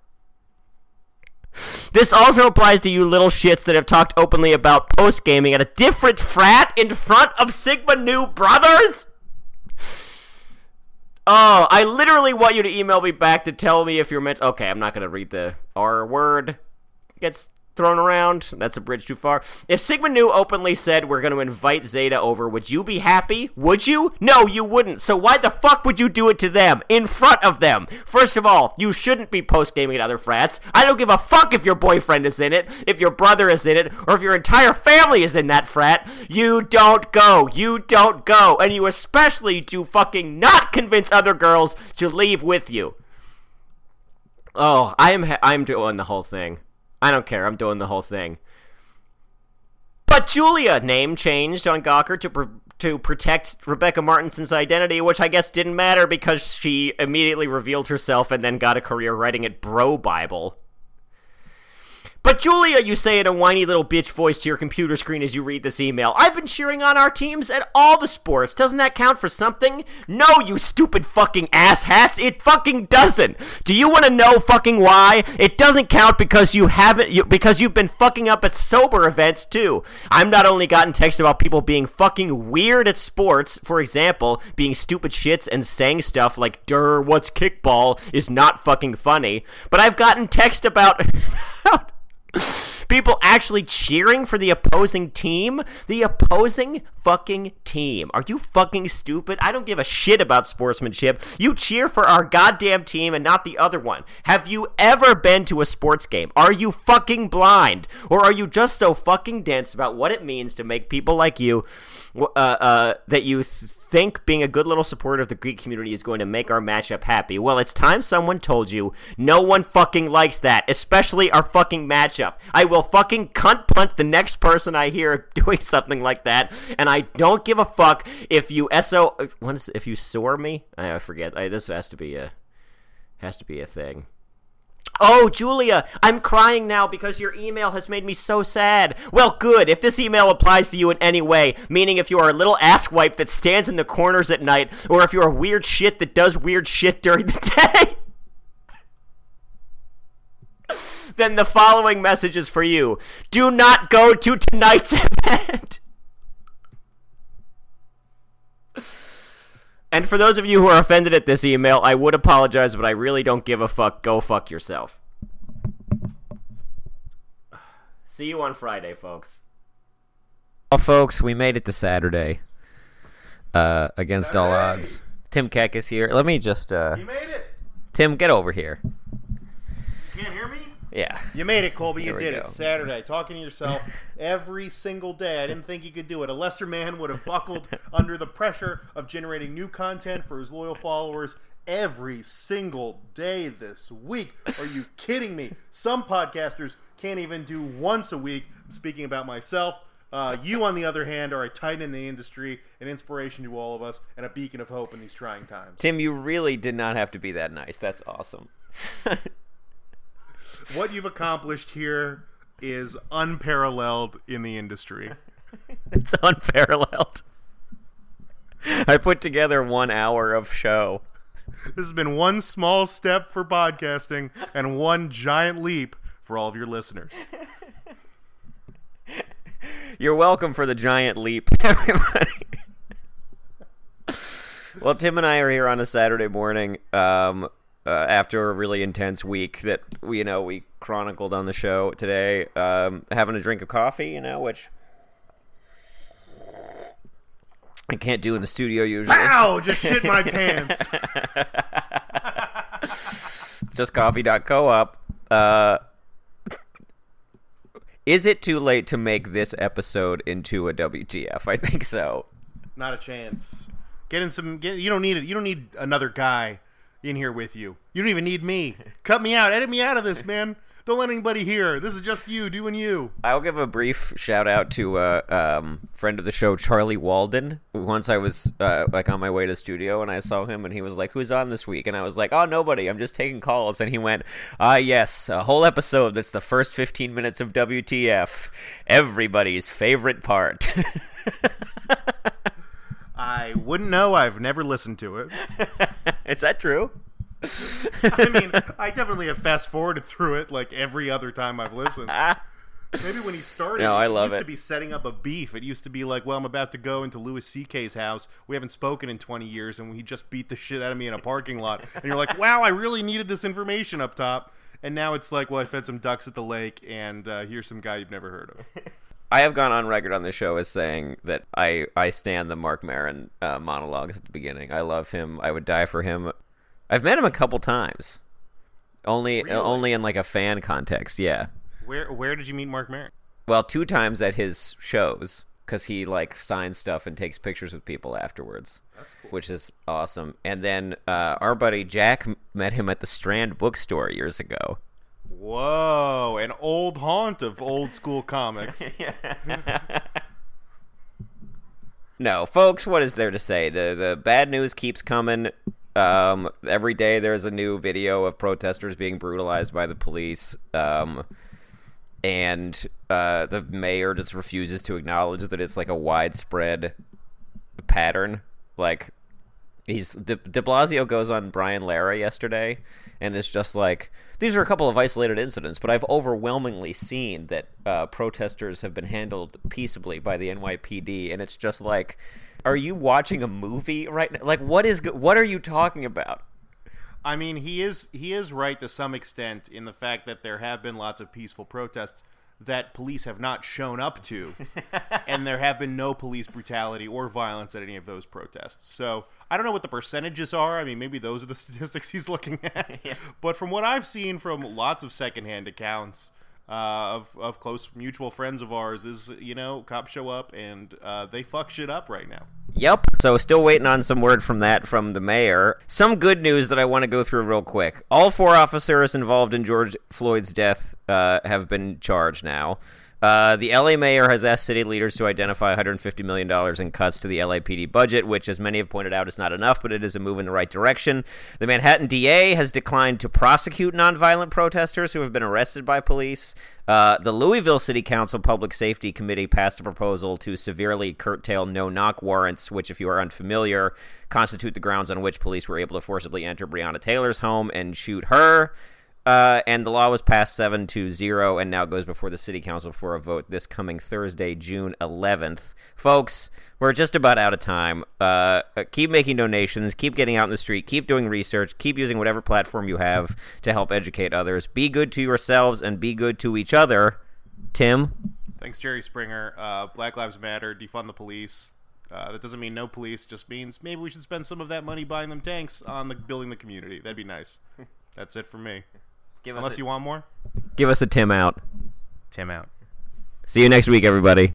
This also applies to you little shits that have talked openly about post gaming at a different frat in front of Sigma Nu brothers? Oh, I literally want you to email me back to tell me if you're meant. Okay, I'm not gonna read the R word. Gets thrown around. That's a bridge too far. If Sigma Nu openly said we're going to invite Zeta over, would you be happy? Would you? No, you wouldn't. So why the fuck would you do it to them in front of them? First of all, you shouldn't be post gaming at other frats. I don't give a fuck if your boyfriend is in it, if your brother is in it, or if your entire family is in that frat. You don't go. You don't go. And you especially do fucking not convince other girls to leave with you. Oh, I'm I'm doing the whole thing. I don't care. I'm doing the whole thing. But Julia name changed on Gawker to pr- to protect Rebecca Martinson's identity, which I guess didn't matter because she immediately revealed herself and then got a career writing at BroBible. But Julia, you say in a whiny little bitch voice to your computer screen as you read this email, I've been cheering on our teams at all the sports. Doesn't that count for something? No, you stupid fucking asshats. It fucking doesn't. Do you want to know fucking why? It doesn't count because you haven't, you, because you've been fucking up at sober events too. I'm not only gotten texts about people being fucking weird at sports, for example, being stupid shits and saying stuff like, "Durr, what's kickball?" is not fucking funny, but I've gotten text about. People actually cheering for the opposing team? The opposing fucking team. Are you fucking stupid? I don't give a shit about sportsmanship. You cheer for our goddamn team and not the other one. Have you ever been to a sports game? Are you fucking blind? Or are you just so fucking dense about what it means to make people like you uh, uh, that you think being a good little supporter of the Greek community is going to make our matchup happy. Well, it's time someone told you no one fucking likes that, especially our fucking matchup. I will fucking cunt punt the next person I hear doing something like that, and I don't give a fuck if you so what is if you sore me. I forget. I, this has to be a has to be a thing. Oh, Julia, I'm crying now because your email has made me so sad. Well, good. If this email applies to you in any way, meaning if you are a little asswipe that stands in the corners at night, or if you're a weird shit that does weird shit during the day, then the following message is for you. Do not go to tonight's event. And for those of you who are offended at this email, I would apologize, but I really don't give a fuck. Go fuck yourself. See you on Friday, folks. Well, folks, we made it to Saturday. Uh, against Saturday. all odds. Tim Keck is here. Let me just. Uh, you made it. Tim, get over here. You Can't hear me. Yeah. You made it, Colby. you did go. it. Saturday. Talking to yourself every single day. I didn't think you could do it. A lesser man would have buckled under the pressure of generating new content for his loyal followers every single day this week. Are you kidding me? Some podcasters can't even do once a week. I'm speaking about myself. Uh, you, on the other hand, are a titan in the industry, an inspiration to all of us, and a beacon of hope in these trying times. Tim, you really did not have to be that nice. That's awesome. What you've accomplished here is unparalleled in the industry. it's unparalleled. I put together one hour of show. This has been one small step for podcasting and one giant leap for all of your listeners. You're welcome for the giant leap, everybody. well, Tim and I are here on a Saturday morning um, uh, after a really intense week that we, you know, we chronicled on the show today. Um, having a drink of coffee, you know, which I can't do in the studio usually. Wow! Just shit my pants. Just coffee.coop. Uh, is it too late to make this episode into a WTF? I think so. Not a chance. Get in some. Get, you don't need it. You don't need another guy in here with you. You don't even need me. Cut me out. Edit me out of this, man. Don't let anybody hear. This is just you doing you. I'll give a brief shout out to a uh, um, friend of the show, Charlie Walden. Once I was uh, like on my way to the studio and I saw him, and he was like, "Who's on this week?" And I was like, "Oh, nobody. I'm just taking calls." And he went, "Ah, yes, a whole episode that's the first 15 minutes of WTF, everybody's favorite part." I wouldn't know. I've never listened to it. Is that true? I mean, I definitely have fast forwarded through it like every other time I've listened. Maybe when he started, no, I love it used it. to be setting up a beef. It used to be like, well, I'm about to go into Louis C.K.'s house. We haven't spoken in 20 years, and he just beat the shit out of me in a parking lot. And you're like, wow, I really needed this information up top. And now it's like, well, I fed some ducks at the lake, and uh, here's some guy you've never heard of. I have gone on record on the show as saying that I I stand the Marc Maron uh, monologues at the beginning. I love him. I would die for him. I've met him a couple times. Only really? only in like a fan context, yeah. Where where did you meet Marc Maron? Well, two times at his shows cuz he like signs stuff and takes pictures with people afterwards. Cool. Which is awesome. And then uh, our buddy Jack met him at the Strand bookstore years ago. Whoa, an old haunt of old school comics. no, folks, what is there to say? The the bad news keeps coming. Um, every day there's a new video of protesters being brutalized by the police. Um, and uh, the mayor just refuses to acknowledge that it's like a widespread pattern. Like he's De, De Blasio goes on Brian Lehrer yesterday, and it's just like these are a couple of isolated incidents, but I've overwhelmingly seen that uh, protesters have been handled peaceably by the NYPD, and it's just like are you watching a movie right now? Like, what is what are you talking about? I mean, he is he is right to some extent in the fact that there have been lots of peaceful protests that police have not shown up to, and there have been no police brutality or violence at any of those protests. So I don't know what the percentages are. I mean, maybe those are the statistics he's looking at. Yeah. But from what I've seen from lots of secondhand accounts, uh, of of close mutual friends of ours is you know cops show up and uh, they fuck shit up right now. Yep. So still waiting on some word from that from the mayor. Some good news that I want to go through real quick. All four officers involved in George Floyd's death uh, have been charged now. Uh, the LA mayor has asked city leaders to identify $150 million in cuts to the LAPD budget, which, as many have pointed out, is not enough, but it is a move in the right direction. The Manhattan DA has declined to prosecute nonviolent protesters who have been arrested by police. Uh, the Louisville City Council Public Safety Committee passed a proposal to severely curtail no knock warrants, which, if you are unfamiliar, constitute the grounds on which police were able to forcibly enter Breonna Taylor's home and shoot her. Uh, and the law was passed 7 to 0 and now goes before the city council for a vote this coming Thursday, June 11th. Folks, we're just about out of time. Uh, keep making donations, keep getting out in the street, keep doing research, keep using whatever platform you have to help educate others. Be good to yourselves and be good to each other. Tim? Thanks, Jerry Springer. Uh, Black Lives Matter, defund the police. Uh, that doesn't mean no police, just means maybe we should spend some of that money buying them tanks on the building the community. That'd be nice. That's it for me. Give Unless a, you want more, give us a Tim out. Tim out. See you next week, everybody.